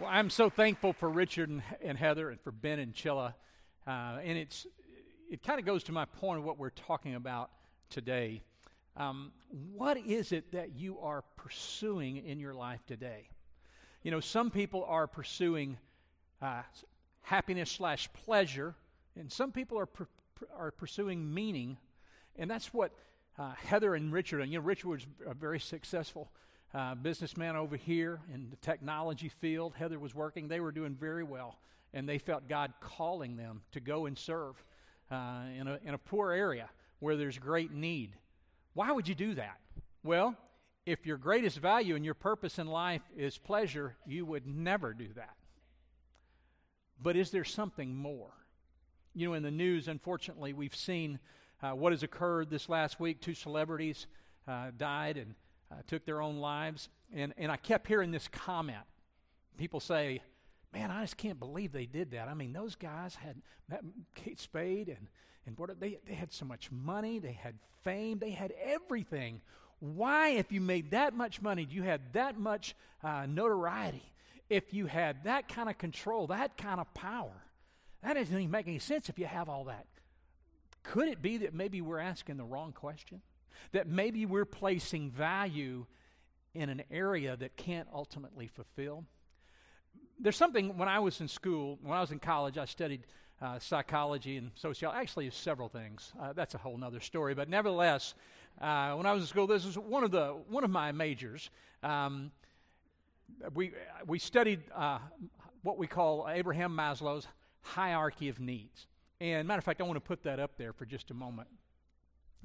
Well, I'm so thankful for Richard and, and Heather and for Ben and Chilla. Uh, and it's, it kind of goes to my point of what we're talking about today. Um, what is it that you are pursuing in your life today? You know, some people are pursuing uh, happiness slash pleasure, and some people are, are pursuing meaning. And that's what uh, Heather and Richard, and you know, Richard was very successful uh, businessman over here in the technology field. Heather was working. They were doing very well, and they felt God calling them to go and serve uh, in, a, in a poor area where there's great need. Why would you do that? Well, if your greatest value and your purpose in life is pleasure, you would never do that. But is there something more? You know, in the news, unfortunately, we've seen uh, what has occurred this last week. Two celebrities uh, died, and uh, took their own lives. And, and I kept hearing this comment. People say, Man, I just can't believe they did that. I mean, those guys had that Kate Spade and, and what, they, they had so much money, they had fame, they had everything. Why, if you made that much money, you had that much uh, notoriety, if you had that kind of control, that kind of power, that doesn't even make any sense if you have all that. Could it be that maybe we're asking the wrong question? That maybe we're placing value in an area that can't ultimately fulfill. There's something when I was in school, when I was in college, I studied uh, psychology and sociology. Actually, several things. Uh, that's a whole other story. But nevertheless, uh, when I was in school, this was one of the one of my majors. Um, we we studied uh, what we call Abraham Maslow's hierarchy of needs. And matter of fact, I want to put that up there for just a moment.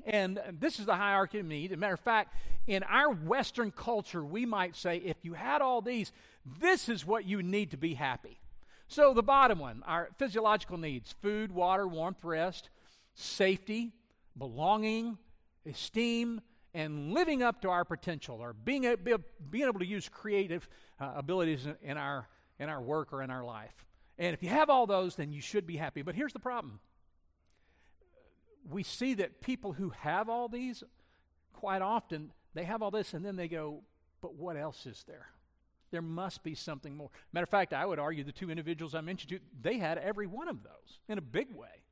And this is the hierarchy of need. As a matter of fact, in our Western culture, we might say if you had all these, this is what you need to be happy. So, the bottom one, our physiological needs food, water, warmth, rest, safety, belonging, esteem, and living up to our potential or being, a, being able to use creative uh, abilities in, in, our, in our work or in our life. And if you have all those, then you should be happy. But here's the problem we see that people who have all these, quite often, they have all this and then they go, but what else is there? There must be something more. Matter of fact, I would argue the two individuals I mentioned to, they had every one of those in a big way.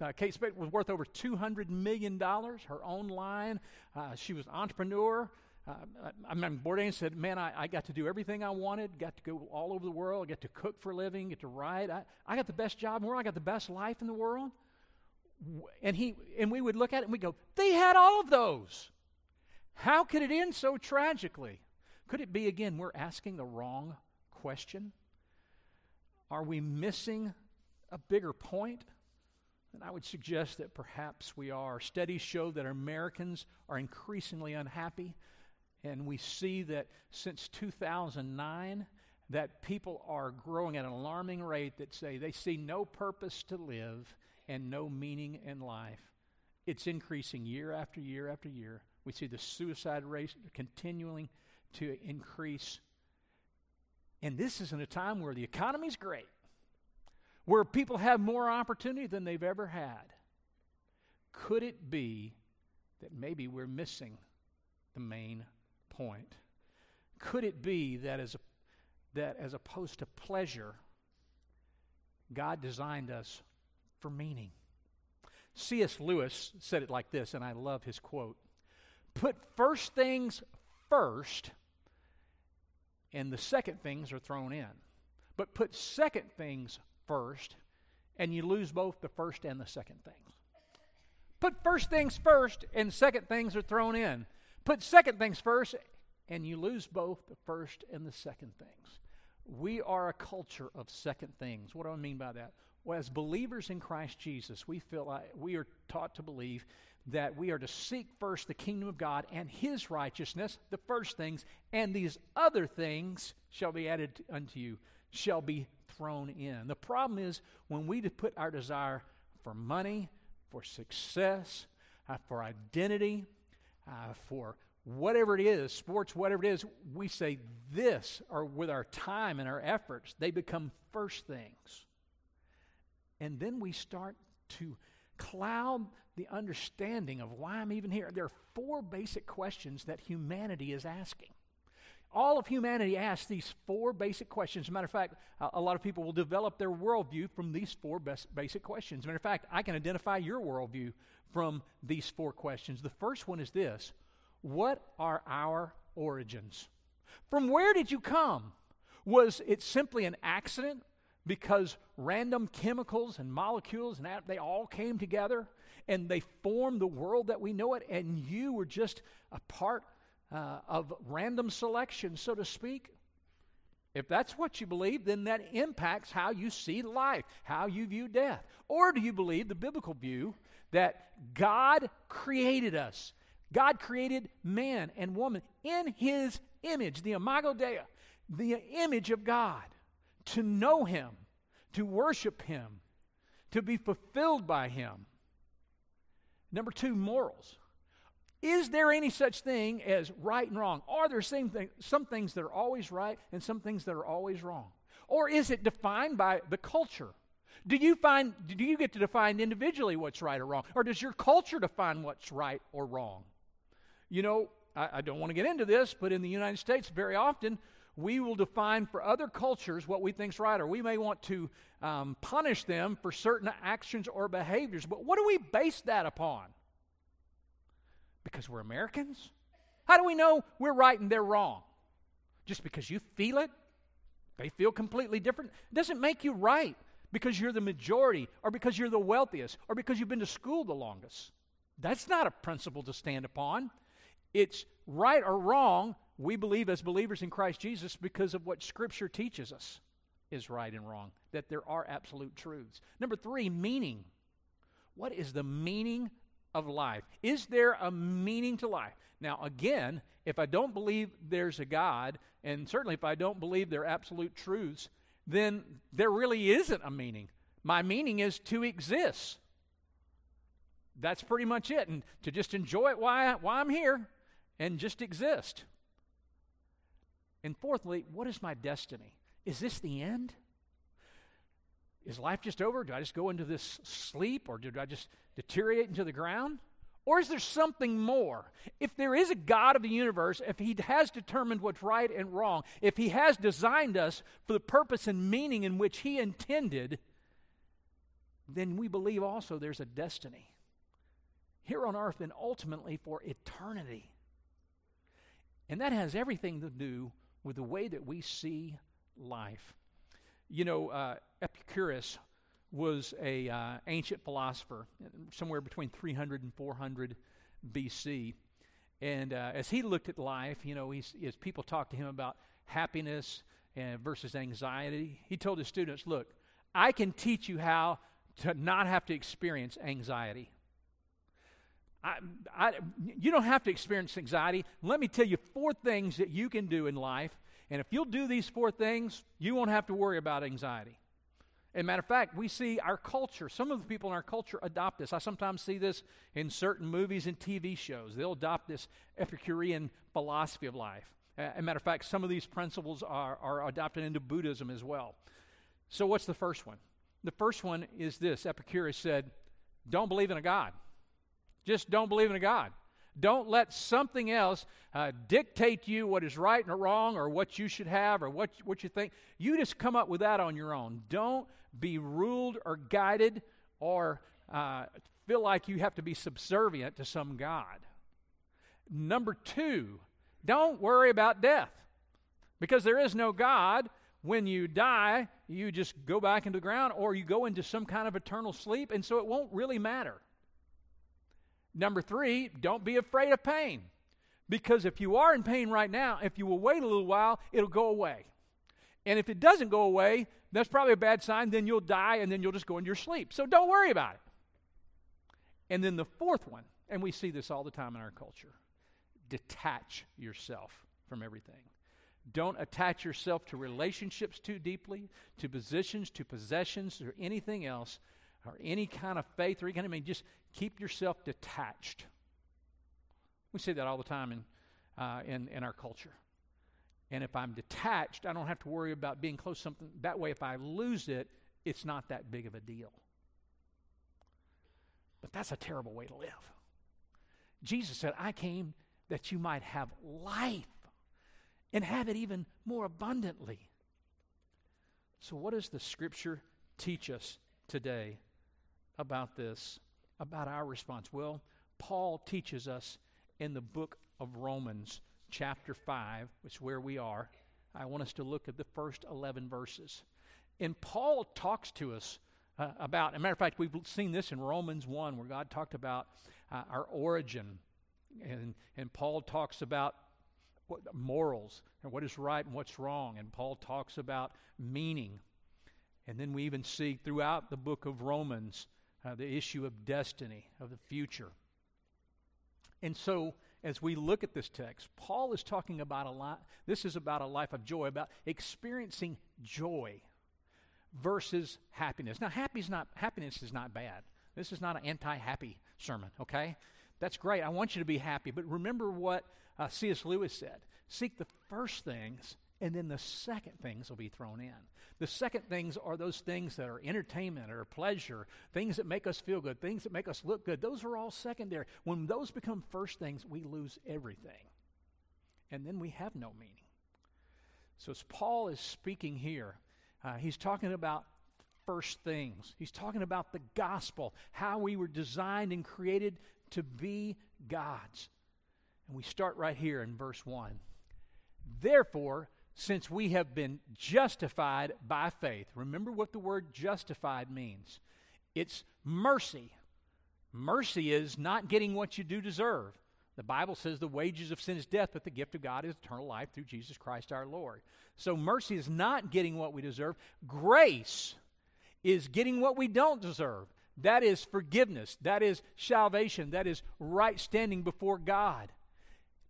Uh, Kate Spade was worth over $200 million, her own line. Uh, she was entrepreneur. Uh, I, I mean, Bourdain said, Man, I, I, got to do everything I wanted, got to go all over the world, get to cook for a living, get to write. I, I got the best job in the world, I got the best life in the world and he and we would look at it and we go, they had all of those. How could it end so tragically? Could it be again we're asking the wrong question? Are we missing a bigger point? And I would suggest that perhaps we are. Studies show that Americans are increasingly unhappy, and we see that since 2009 that people are growing at an alarming rate that say they see no purpose to live and no meaning in life. It's increasing year after year after year. We see the suicide rate continuing to increase. And this is in a time where the economy's great, where people have more opportunity than they've ever had. Could it be that maybe we're missing the main point? Could it be that as, a, that as opposed to pleasure, God designed us for meaning. C.S. Lewis said it like this, and I love his quote Put first things first, and the second things are thrown in. But put second things first, and you lose both the first and the second things. Put first things first, and second things are thrown in. Put second things first, and you lose both the first and the second things. We are a culture of second things. What do I mean by that? Well, as believers in Christ Jesus, we feel like we are taught to believe that we are to seek first the kingdom of God and his righteousness, the first things, and these other things shall be added unto you, shall be thrown in. The problem is when we put our desire for money, for success, uh, for identity, uh, for whatever it is, sports, whatever it is, we say this, or with our time and our efforts, they become first things. And then we start to cloud the understanding of why I'm even here. There are four basic questions that humanity is asking. All of humanity asks these four basic questions. As a matter of fact, a lot of people will develop their worldview from these four basic questions. As a matter of fact, I can identify your worldview from these four questions. The first one is this What are our origins? From where did you come? Was it simply an accident because random chemicals and molecules and they all came together and they formed the world that we know it, and you were just a part uh, of random selection, so to speak? If that's what you believe, then that impacts how you see life, how you view death. Or do you believe the biblical view that God created us? God created man and woman in his image, the imago Dei, the image of God, to know him, to worship him, to be fulfilled by him. Number two, morals. Is there any such thing as right and wrong? Are there some, thing, some things that are always right and some things that are always wrong? Or is it defined by the culture? Do you find do you get to define individually what's right or wrong? Or does your culture define what's right or wrong? You know, I, I don't want to get into this, but in the United States, very often we will define for other cultures what we think's right, or we may want to um, punish them for certain actions or behaviors. But what do we base that upon? Because we're Americans? How do we know we're right and they're wrong? Just because you feel it? They feel completely different? Doesn't make you right because you're the majority, or because you're the wealthiest, or because you've been to school the longest. That's not a principle to stand upon. It's right or wrong, we believe as believers in Christ Jesus because of what Scripture teaches us is right and wrong, that there are absolute truths. Number three, meaning. What is the meaning of life? Is there a meaning to life? Now, again, if I don't believe there's a God, and certainly if I don't believe there are absolute truths, then there really isn't a meaning. My meaning is to exist. That's pretty much it. And to just enjoy it why, while I'm here and just exist. And fourthly, what is my destiny? Is this the end? Is life just over? Do I just go into this sleep or do I just deteriorate into the ground? Or is there something more? If there is a God of the universe, if He has determined what's right and wrong, if He has designed us for the purpose and meaning in which He intended, then we believe also there's a destiny here on earth and ultimately for eternity. And that has everything to do with the way that we see life. You know, uh, Epicurus was a uh, ancient philosopher, somewhere between 300 and 400 BC. And uh, as he looked at life, you know, he's, as people talked to him about happiness and versus anxiety, he told his students, "Look, I can teach you how to not have to experience anxiety. I, I, you don't have to experience anxiety. Let me tell you four things that you can do in life. And if you'll do these four things, you won't have to worry about anxiety. As a matter of fact, we see our culture, some of the people in our culture adopt this. I sometimes see this in certain movies and TV shows. They'll adopt this Epicurean philosophy of life. As a matter of fact, some of these principles are, are adopted into Buddhism as well. So, what's the first one? The first one is this Epicurus said, Don't believe in a God. Just don't believe in a God. Don't let something else uh, dictate you what is right and wrong or what you should have or what, what you think. You just come up with that on your own. Don't be ruled or guided or uh, feel like you have to be subservient to some God. Number two, don't worry about death because there is no God. When you die, you just go back into the ground or you go into some kind of eternal sleep, and so it won't really matter. Number three, don't be afraid of pain. Because if you are in pain right now, if you will wait a little while, it'll go away. And if it doesn't go away, that's probably a bad sign. Then you'll die and then you'll just go into your sleep. So don't worry about it. And then the fourth one, and we see this all the time in our culture detach yourself from everything. Don't attach yourself to relationships too deeply, to positions, to possessions, or anything else or any kind of faith or any kind of, I mean, just keep yourself detached. We say that all the time in, uh, in, in our culture. And if I'm detached, I don't have to worry about being close to something. That way, if I lose it, it's not that big of a deal. But that's a terrible way to live. Jesus said, I came that you might have life and have it even more abundantly. So, what does the scripture teach us today about this, about our response? Well, Paul teaches us in the book of Romans, chapter 5, which is where we are. I want us to look at the first 11 verses. And Paul talks to us uh, about, a matter of fact, we've seen this in Romans 1, where God talked about uh, our origin. And, and Paul talks about what, morals and what is right and what's wrong. And Paul talks about meaning. And then we even see throughout the book of Romans uh, the issue of destiny, of the future. And so, as we look at this text, Paul is talking about a lot. This is about a life of joy, about experiencing joy versus happiness. Now, happy's not, happiness is not bad. This is not an anti happy sermon, okay? That's great. I want you to be happy. But remember what uh, C.S. Lewis said seek the first things, and then the second things will be thrown in. The second things are those things that are entertainment or pleasure, things that make us feel good, things that make us look good. Those are all secondary. When those become first things, we lose everything. And then we have no meaning. So, as Paul is speaking here, uh, he's talking about first things. He's talking about the gospel, how we were designed and created to be God's. And we start right here in verse 1. Therefore, since we have been justified by faith, remember what the word justified means it's mercy. Mercy is not getting what you do deserve. The Bible says the wages of sin is death, but the gift of God is eternal life through Jesus Christ our Lord. So mercy is not getting what we deserve. Grace is getting what we don't deserve. That is forgiveness. That is salvation. That is right standing before God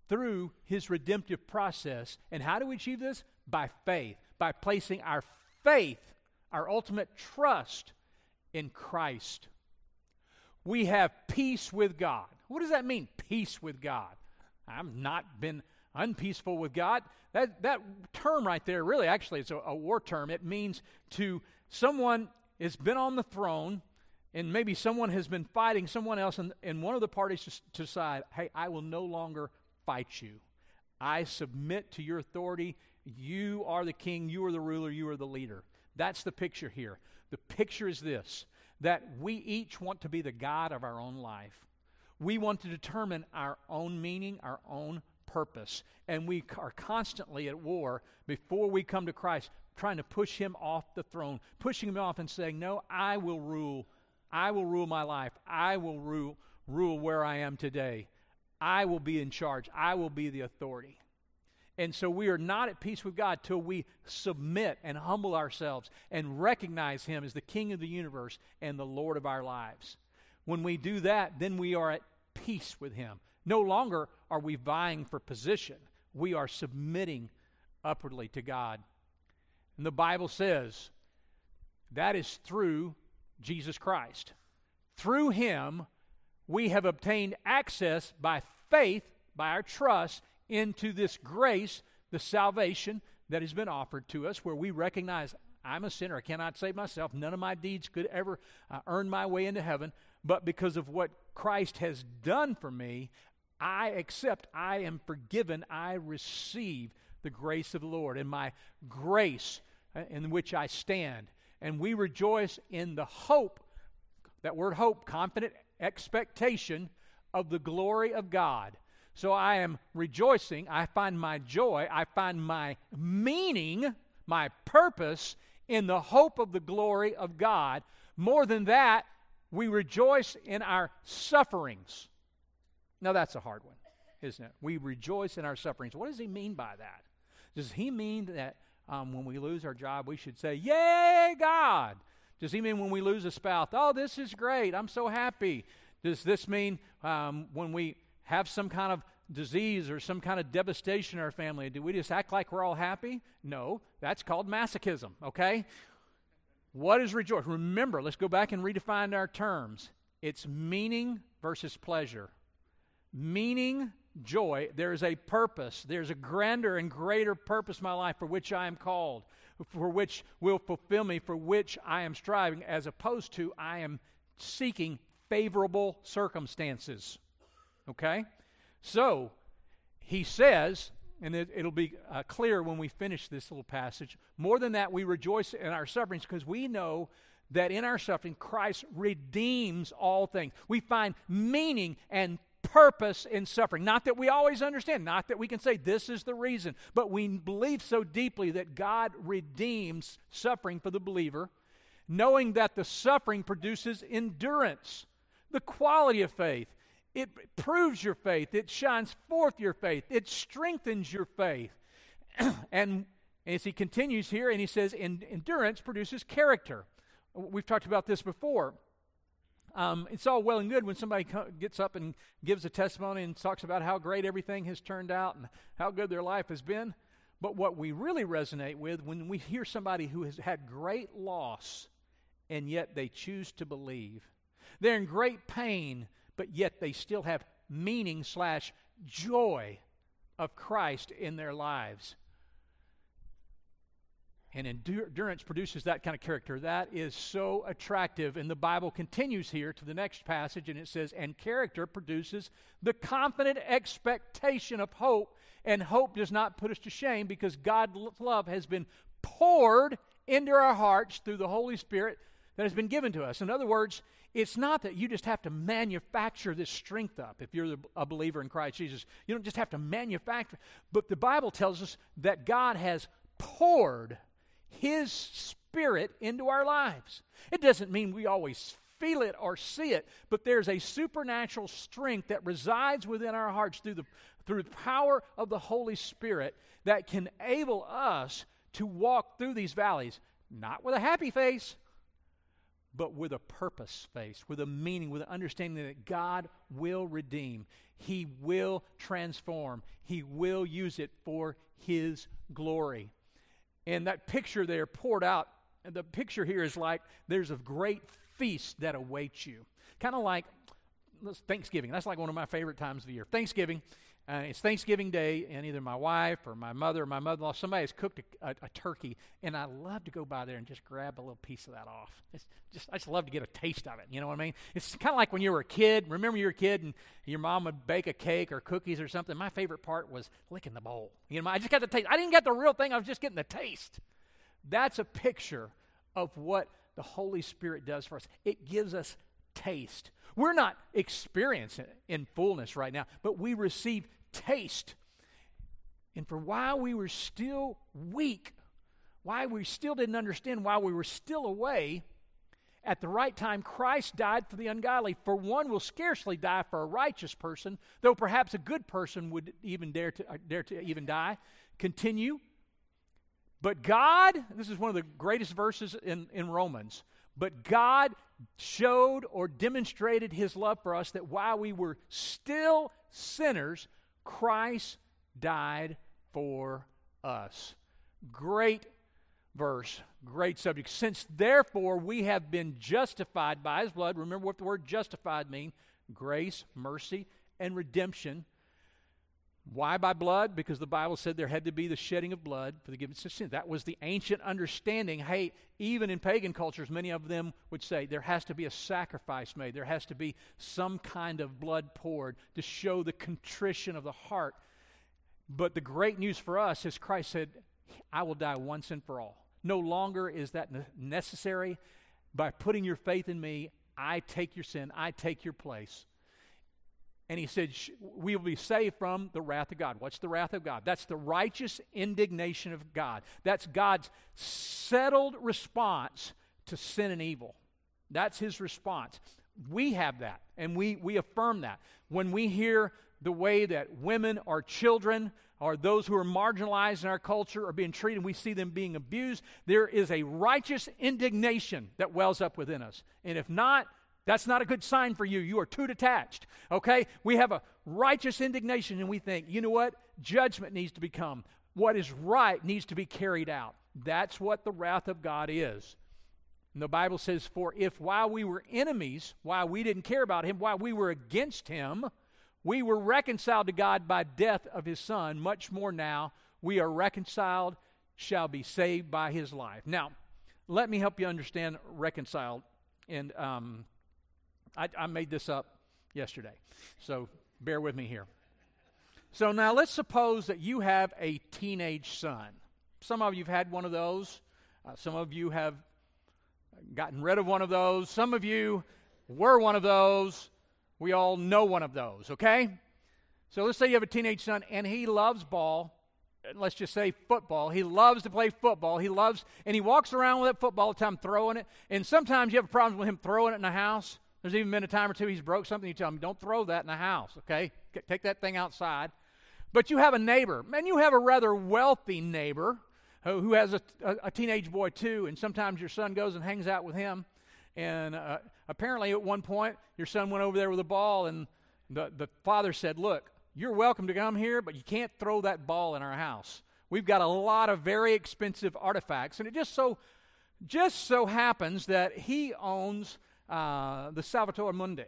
through his redemptive process. And how do we achieve this? By faith, by placing our faith, our ultimate trust in Christ. We have peace with God. What does that mean, peace with God? I've not been unpeaceful with God. That, that term right there, really, actually, it's a, a war term. It means to someone has been on the throne and maybe someone has been fighting someone else, and, and one of the parties to decide, hey, I will no longer fight you. I submit to your authority. You are the king, you are the ruler, you are the leader. That's the picture here. The picture is this that we each want to be the God of our own life. We want to determine our own meaning, our own purpose. And we are constantly at war before we come to Christ, trying to push him off the throne, pushing him off and saying, No, I will rule. I will rule my life. I will rule, rule where I am today. I will be in charge. I will be the authority. And so we are not at peace with God till we submit and humble ourselves and recognize Him as the King of the universe and the Lord of our lives. When we do that, then we are at peace with Him. No longer are we vying for position, we are submitting upwardly to God. And the Bible says that is through Jesus Christ. Through Him, we have obtained access by faith, by our trust, into this grace, the salvation that has been offered to us, where we recognize I'm a sinner. I cannot save myself. None of my deeds could ever uh, earn my way into heaven. But because of what Christ has done for me, I accept, I am forgiven, I receive the grace of the Lord and my grace uh, in which I stand. And we rejoice in the hope, that word hope, confident expectation of the glory of God. So I am rejoicing. I find my joy. I find my meaning, my purpose in the hope of the glory of God. More than that, we rejoice in our sufferings. Now, that's a hard one, isn't it? We rejoice in our sufferings. What does he mean by that? Does he mean that um, when we lose our job, we should say, Yay, God? Does he mean when we lose a spouse? Oh, this is great. I'm so happy. Does this mean um, when we have some kind of disease or some kind of devastation in our family, do we just act like we're all happy? No, that's called masochism, okay? What is rejoice? Remember, let's go back and redefine our terms. It's meaning versus pleasure. Meaning, joy, there is a purpose. There's a grander and greater purpose in my life for which I am called for which will fulfill me, for which I am striving, as opposed to I am seeking favorable circumstances. Okay? So, he says, and it, will be uh, clear when we finish this little passage. More than that, we rejoice in our sufferings because we know that in our suffering, Christ redeems all things. We find meaning and purpose in suffering. Not that we always understand, not that we can say this is the reason, but we believe so deeply that God redeems suffering for the believer, knowing that the suffering produces endurance, the quality of faith. It proves your faith, it shines forth your faith, it strengthens your faith. and as he continues here, and he says, endurance produces character. We've talked about this before. Um, it's all well and good when somebody co- gets up and gives a testimony and talks about how great everything has turned out and how good their life has been. But what we really resonate with when we hear somebody who has had great loss and yet they choose to believe, they're in great pain, but yet they still have meaning slash joy of Christ in their lives. And endurance produces that kind of character. That is so attractive. And the Bible continues here to the next passage, and it says, And character produces the confident expectation of hope. And hope does not put us to shame because God's love has been poured into our hearts through the Holy Spirit that has been given to us. In other words, it's not that you just have to manufacture this strength up if you're a believer in Christ Jesus. You don't just have to manufacture, but the Bible tells us that God has poured his Spirit into our lives. It doesn't mean we always feel it or see it, but there's a supernatural strength that resides within our hearts through the, through the power of the Holy Spirit that can enable us to walk through these valleys, not with a happy face, but with a purpose face, with a meaning, with an understanding that God will redeem. He will transform. He will use it for His glory. And that picture there poured out, and the picture here is like there's a great feast that awaits you. Kind of like Thanksgiving. That's like one of my favorite times of the year. Thanksgiving. Uh, it's Thanksgiving Day, and either my wife or my mother or my mother in law, somebody has cooked a, a, a, turkey, and I love to go by there and just grab a little piece of that off. It's just, I just love to get a taste of it. You know what I mean? It's kind of like when you were a kid. Remember you were a kid and your mom would bake a cake or cookies or something. My favorite part was licking the bowl. You know, I just got the taste. I didn't get the real thing, I was just getting the taste. That's a picture of what the Holy Spirit does for us. It gives us taste. We're not experiencing it in fullness right now, but we receive taste. And for while we were still weak, why we still didn't understand why we were still away, at the right time, Christ died for the ungodly. For one will scarcely die for a righteous person, though perhaps a good person would even dare to, uh, dare to even die. Continue. But God, this is one of the greatest verses in, in Romans, but God showed or demonstrated his love for us that while we were still sinners, Christ died for us. Great verse, great subject. Since therefore we have been justified by his blood, remember what the word justified means grace, mercy, and redemption why by blood? Because the Bible said there had to be the shedding of blood for the forgiveness of sin. That was the ancient understanding. Hey, even in pagan cultures, many of them would say there has to be a sacrifice made. There has to be some kind of blood poured to show the contrition of the heart. But the great news for us is Christ said, I will die once and for all. No longer is that necessary. By putting your faith in me, I take your sin, I take your place. And he said, We will be saved from the wrath of God. What's the wrath of God? That's the righteous indignation of God. That's God's settled response to sin and evil. That's his response. We have that, and we, we affirm that. When we hear the way that women or children or those who are marginalized in our culture are being treated, and we see them being abused, there is a righteous indignation that wells up within us. And if not, that's not a good sign for you. You are too detached. Okay? We have a righteous indignation and we think, you know what? Judgment needs to become. What is right needs to be carried out. That's what the wrath of God is. And the Bible says, For if while we were enemies, while we didn't care about him, while we were against him, we were reconciled to God by death of his Son, much more now we are reconciled, shall be saved by his life. Now, let me help you understand reconciled. And um, I, I made this up yesterday. So bear with me here. So now let's suppose that you have a teenage son. Some of you have had one of those. Uh, some of you have gotten rid of one of those. Some of you were one of those. We all know one of those, okay? So let's say you have a teenage son and he loves ball. Let's just say football. He loves to play football. He loves, and he walks around with that football all the time throwing it. And sometimes you have problems with him throwing it in the house. There's even been a time or two he's broke something. You tell him, don't throw that in the house, okay? Take that thing outside. But you have a neighbor, and you have a rather wealthy neighbor who, who has a, a, a, teenage boy too, and sometimes your son goes and hangs out with him. And uh, apparently, at one point, your son went over there with a ball, and the, the father said, Look, you're welcome to come here, but you can't throw that ball in our house. We've got a lot of very expensive artifacts, and it just so just so happens that he owns uh, the Salvator Mundi,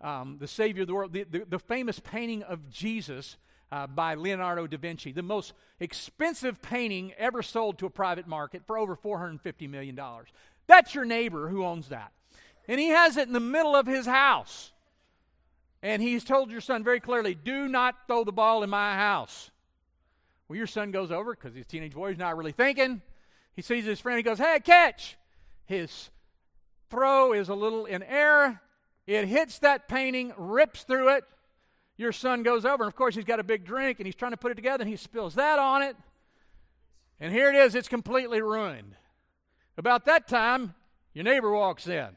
um, the Savior of the world, the, the, the famous painting of Jesus uh, by Leonardo da Vinci, the most expensive painting ever sold to a private market for over $450 million. That's your neighbor who owns that. And he has it in the middle of his house. And he's told your son very clearly, do not throw the ball in my house. Well, your son goes over because he's a teenage boy, he's not really thinking. He sees his friend, he goes, hey, catch. His throw is a little in air. It hits that painting, rips through it, your son goes over, and of course, he's got a big drink and he's trying to put it together, and he spills that on it. And here it is, it's completely ruined. About that time, your neighbor walks in.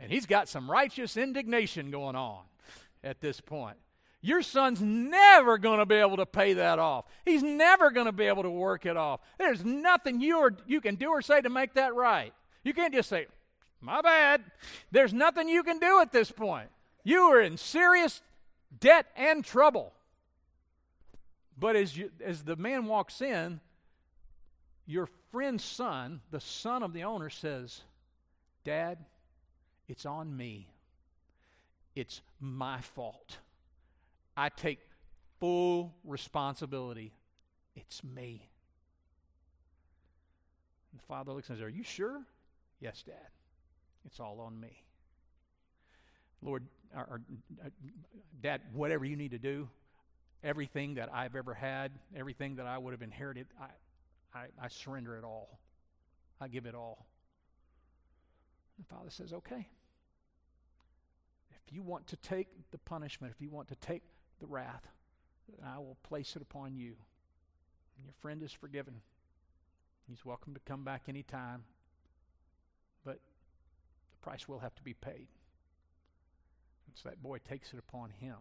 And he's got some righteous indignation going on at this point. Your son's never going to be able to pay that off. He's never going to be able to work it off. There's nothing you, or, you can do or say to make that right. You can't just say, my bad. There's nothing you can do at this point. You are in serious debt and trouble. But as, you, as the man walks in, your friend's son, the son of the owner, says, Dad, it's on me. It's my fault. I take full responsibility. It's me. And the father looks and says, Are you sure? Yes, Dad. It's all on me. Lord, or, Dad, whatever you need to do, everything that I've ever had, everything that I would have inherited, I, I, I surrender it all. I give it all. The Father says, okay. If you want to take the punishment, if you want to take the wrath, then I will place it upon you. And your friend is forgiven. He's welcome to come back anytime. Price will have to be paid. So that boy takes it upon him.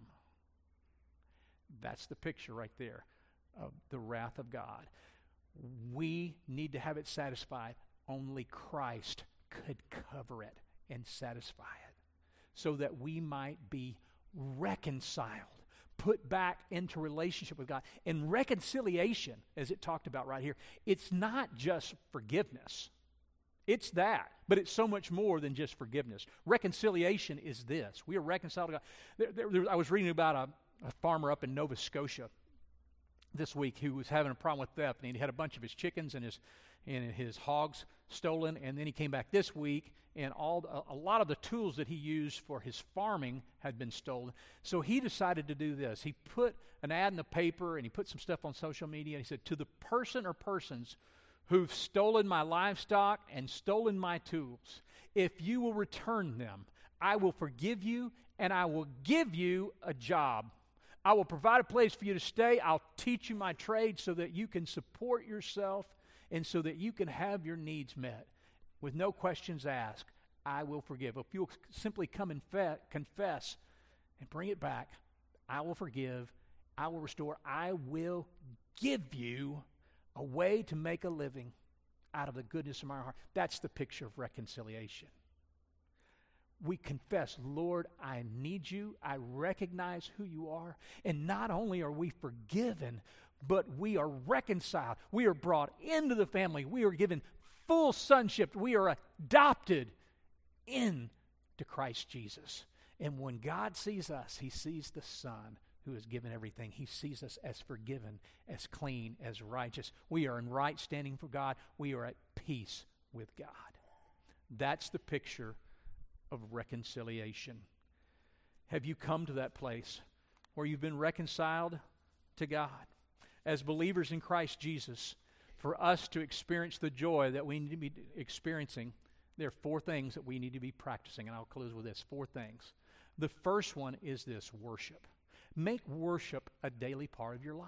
That's the picture right there of the wrath of God. We need to have it satisfied. Only Christ could cover it and satisfy it so that we might be reconciled, put back into relationship with God. And reconciliation, as it talked about right here, it's not just forgiveness. It's that, but it's so much more than just forgiveness. Reconciliation is this. We are reconciled to God. There, there, there, I was reading about a, a farmer up in Nova Scotia this week who was having a problem with theft, and he had a bunch of his chickens and his and his hogs stolen, and then he came back this week, and all a, a lot of the tools that he used for his farming had been stolen. So he decided to do this. He put an ad in the paper, and he put some stuff on social media. And he said, "To the person or persons." Who've stolen my livestock and stolen my tools. If you will return them, I will forgive you and I will give you a job. I will provide a place for you to stay. I'll teach you my trade so that you can support yourself and so that you can have your needs met. With no questions asked, I will forgive. If you'll simply come and fe- confess and bring it back, I will forgive. I will restore. I will give you a way to make a living out of the goodness of my heart. That's the picture of reconciliation. We confess, Lord, I need you. I recognize who you are. And not only are we forgiven, but we are reconciled. We are brought into the family. We are given full sonship. We are adopted into Christ Jesus. And when God sees us, he sees the Son who has given everything. He sees us as forgiven, as clean, as righteous. We are in right standing for God. We are at peace with God. That's the picture of reconciliation. Have you come to that place where you've been reconciled to God. As believers in Christ Jesus, for us to experience the joy that we need to be experiencing, there are four things that we need to be practicing, and I'll close with this four things. The first one is this worship. Make worship a daily part of your life.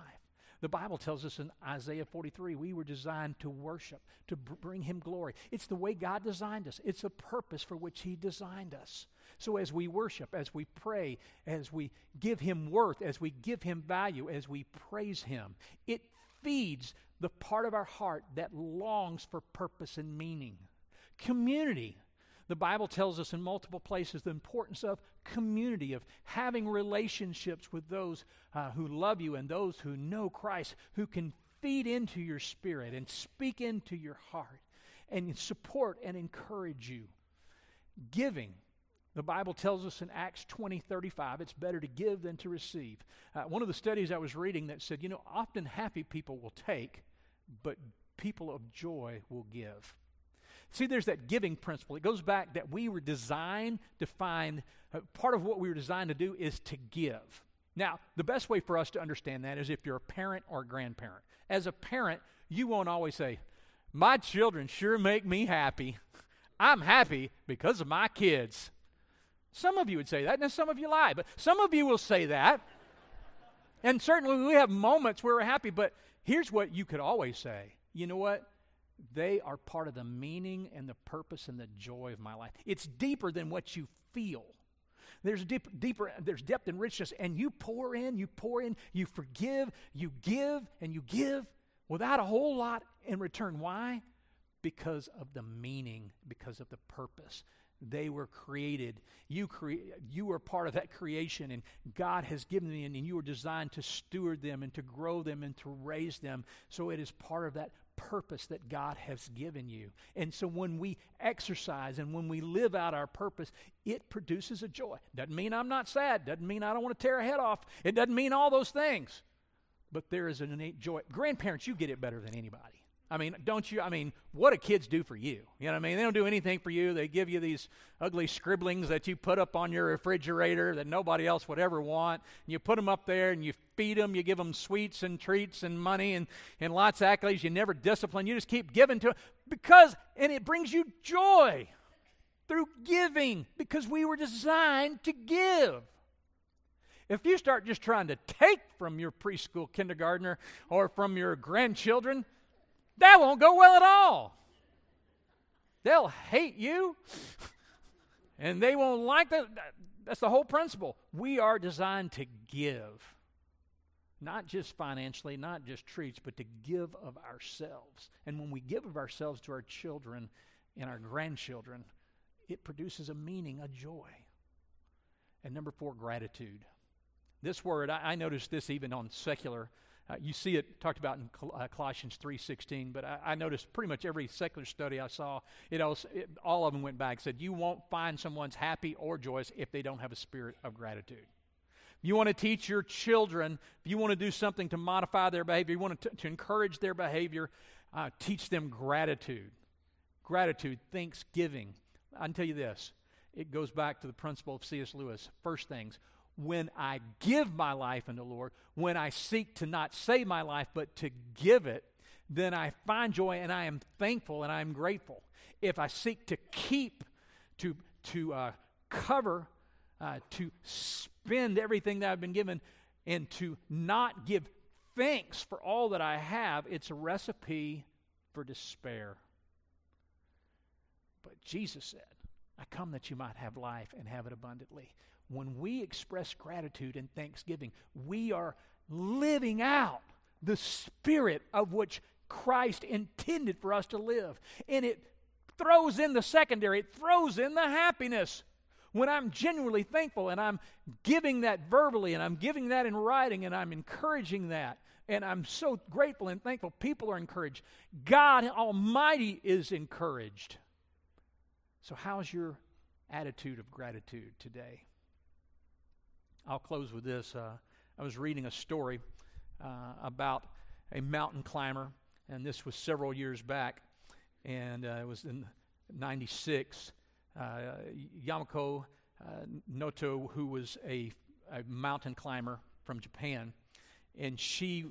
The Bible tells us in Isaiah 43 we were designed to worship, to bring Him glory. It's the way God designed us, it's a purpose for which He designed us. So as we worship, as we pray, as we give Him worth, as we give Him value, as we praise Him, it feeds the part of our heart that longs for purpose and meaning. Community. The Bible tells us in multiple places the importance of community, of having relationships with those uh, who love you and those who know Christ, who can feed into your spirit and speak into your heart and support and encourage you. Giving. The Bible tells us in Acts 20 35, it's better to give than to receive. Uh, one of the studies I was reading that said, you know, often happy people will take, but people of joy will give. See, there's that giving principle. It goes back that we were designed to find, uh, part of what we were designed to do is to give. Now, the best way for us to understand that is if you're a parent or a grandparent. As a parent, you won't always say, My children sure make me happy. I'm happy because of my kids. Some of you would say that, and some of you lie, but some of you will say that. and certainly we have moments where we're happy, but here's what you could always say you know what? They are part of the meaning and the purpose and the joy of my life. It's deeper than what you feel. There's deep, deeper, there's depth and richness, and you pour in, you pour in, you forgive, you give, and you give without a whole lot in return. Why? Because of the meaning, because of the purpose. They were created. You, cre- you were part of that creation, and God has given them, and you were designed to steward them and to grow them and to raise them. So it is part of that purpose that God has given you. And so when we exercise and when we live out our purpose, it produces a joy. Doesn't mean I'm not sad. Doesn't mean I don't want to tear a head off. It doesn't mean all those things. But there is an innate joy. Grandparents, you get it better than anybody. I mean, don't you? I mean, what do kids do for you? You know what I mean? They don't do anything for you. They give you these ugly scribblings that you put up on your refrigerator that nobody else would ever want. And You put them up there and you feed them. You give them sweets and treats and money and, and lots of accolades. You never discipline. You just keep giving to them because, and it brings you joy through giving because we were designed to give. If you start just trying to take from your preschool kindergartner or from your grandchildren, that won't go well at all. They'll hate you and they won't like that. That's the whole principle. We are designed to give, not just financially, not just treats, but to give of ourselves. And when we give of ourselves to our children and our grandchildren, it produces a meaning, a joy. And number four, gratitude. This word, I, I noticed this even on secular uh, you see it talked about in Col- uh, Colossians 3.16, but I, I, noticed pretty much every secular study I saw, it, also, it all of them went back and said, you won't find someone's happy or joyous if they don't have a spirit of gratitude. If you want to teach your children, if you want to do something to modify their behavior, you want to, to encourage their behavior, uh, teach them gratitude. Gratitude, thanksgiving. I can tell you this, it goes back to the principle of C.S. Lewis. First things, when I give my life unto the Lord, when I seek to not save my life, but to give it, then I find joy and I am thankful and I am grateful. If I seek to keep, to, to uh, cover, uh, to spend everything that I've been given, and to not give thanks for all that I have, it's a recipe for despair. But Jesus said, I come that you might have life and have it abundantly when we express gratitude and thanksgiving, we are living out the spirit of which Christ intended for us to live. And it throws in the secondary, it throws in the happiness. When I'm genuinely thankful and I'm giving that verbally and I'm giving that in writing and I'm encouraging that, and I'm so grateful and thankful, people are encouraged. God Almighty is encouraged. So, how's your attitude of gratitude today? I'll close with this. Uh, I was reading a story uh, about a mountain climber, and this was several years back, and uh, it was in 96. Uh, Yamamoto uh, Noto, who was a, a mountain climber, from Japan, and she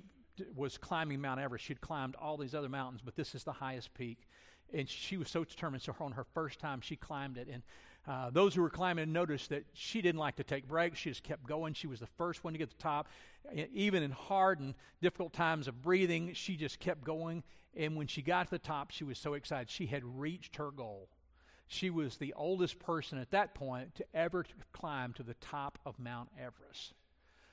was climbing Mount Everest. She'd climbed all these other mountains, but this is the highest peak. And she was so determined. So, on her first time, she climbed it. And uh, those who were climbing noticed that she didn't like to take breaks. She just kept going. She was the first one to get to the top. Even in hard and difficult times of breathing, she just kept going. And when she got to the top, she was so excited. She had reached her goal. She was the oldest person at that point to ever climb to the top of Mount Everest.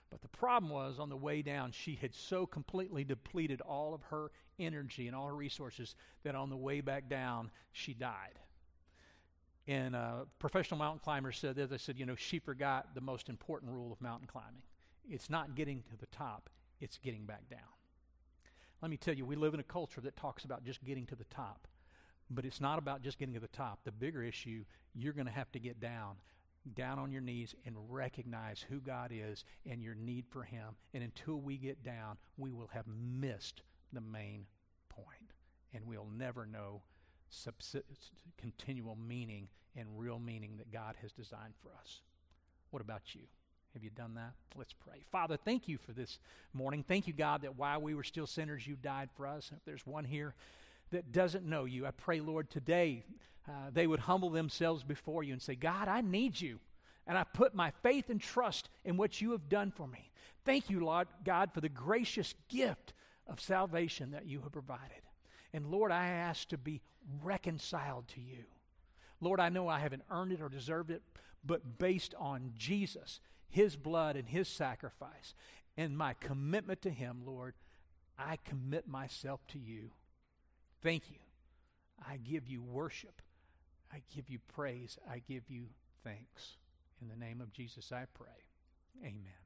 But the problem was on the way down, she had so completely depleted all of her energy and all her resources that on the way back down, she died. And a uh, professional mountain climber said this. They said, you know, she forgot the most important rule of mountain climbing. It's not getting to the top, it's getting back down. Let me tell you, we live in a culture that talks about just getting to the top. But it's not about just getting to the top. The bigger issue, you're going to have to get down down on your knees and recognize who God is and your need for Him. And until we get down, we will have missed the main point, and we'll never know subs- continual meaning and real meaning that God has designed for us. What about you? Have you done that? Let's pray. Father, thank you for this morning. Thank you, God, that while we were still sinners, you died for us. If there's one here that doesn't know you, I pray, Lord, today uh, they would humble themselves before you and say, God, I need you. And I put my faith and trust in what you have done for me. Thank you, Lord God, for the gracious gift of salvation that you have provided. And Lord, I ask to be reconciled to you. Lord, I know I haven't earned it or deserved it, but based on Jesus, his blood and his sacrifice, and my commitment to him, Lord, I commit myself to you. Thank you. I give you worship. I give you praise. I give you thanks. In the name of Jesus, I pray. Amen.